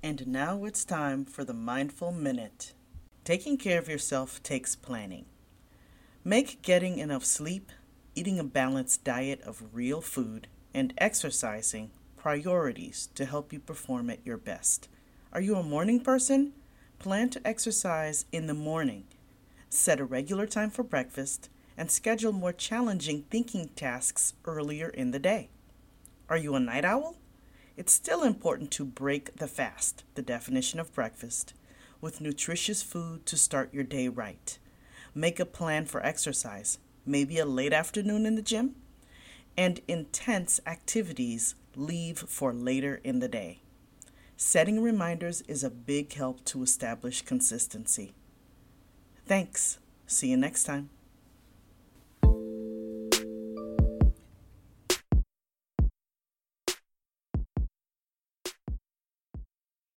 And now it's time for the Mindful Minute. Taking care of yourself takes planning. Make getting enough sleep, eating a balanced diet of real food, and exercising priorities to help you perform at your best. Are you a morning person? Plan to exercise in the morning. Set a regular time for breakfast and schedule more challenging thinking tasks earlier in the day. Are you a night owl? It's still important to break the fast, the definition of breakfast, with nutritious food to start your day right. Make a plan for exercise, maybe a late afternoon in the gym, and intense activities leave for later in the day. Setting reminders is a big help to establish consistency. Thanks. See you next time.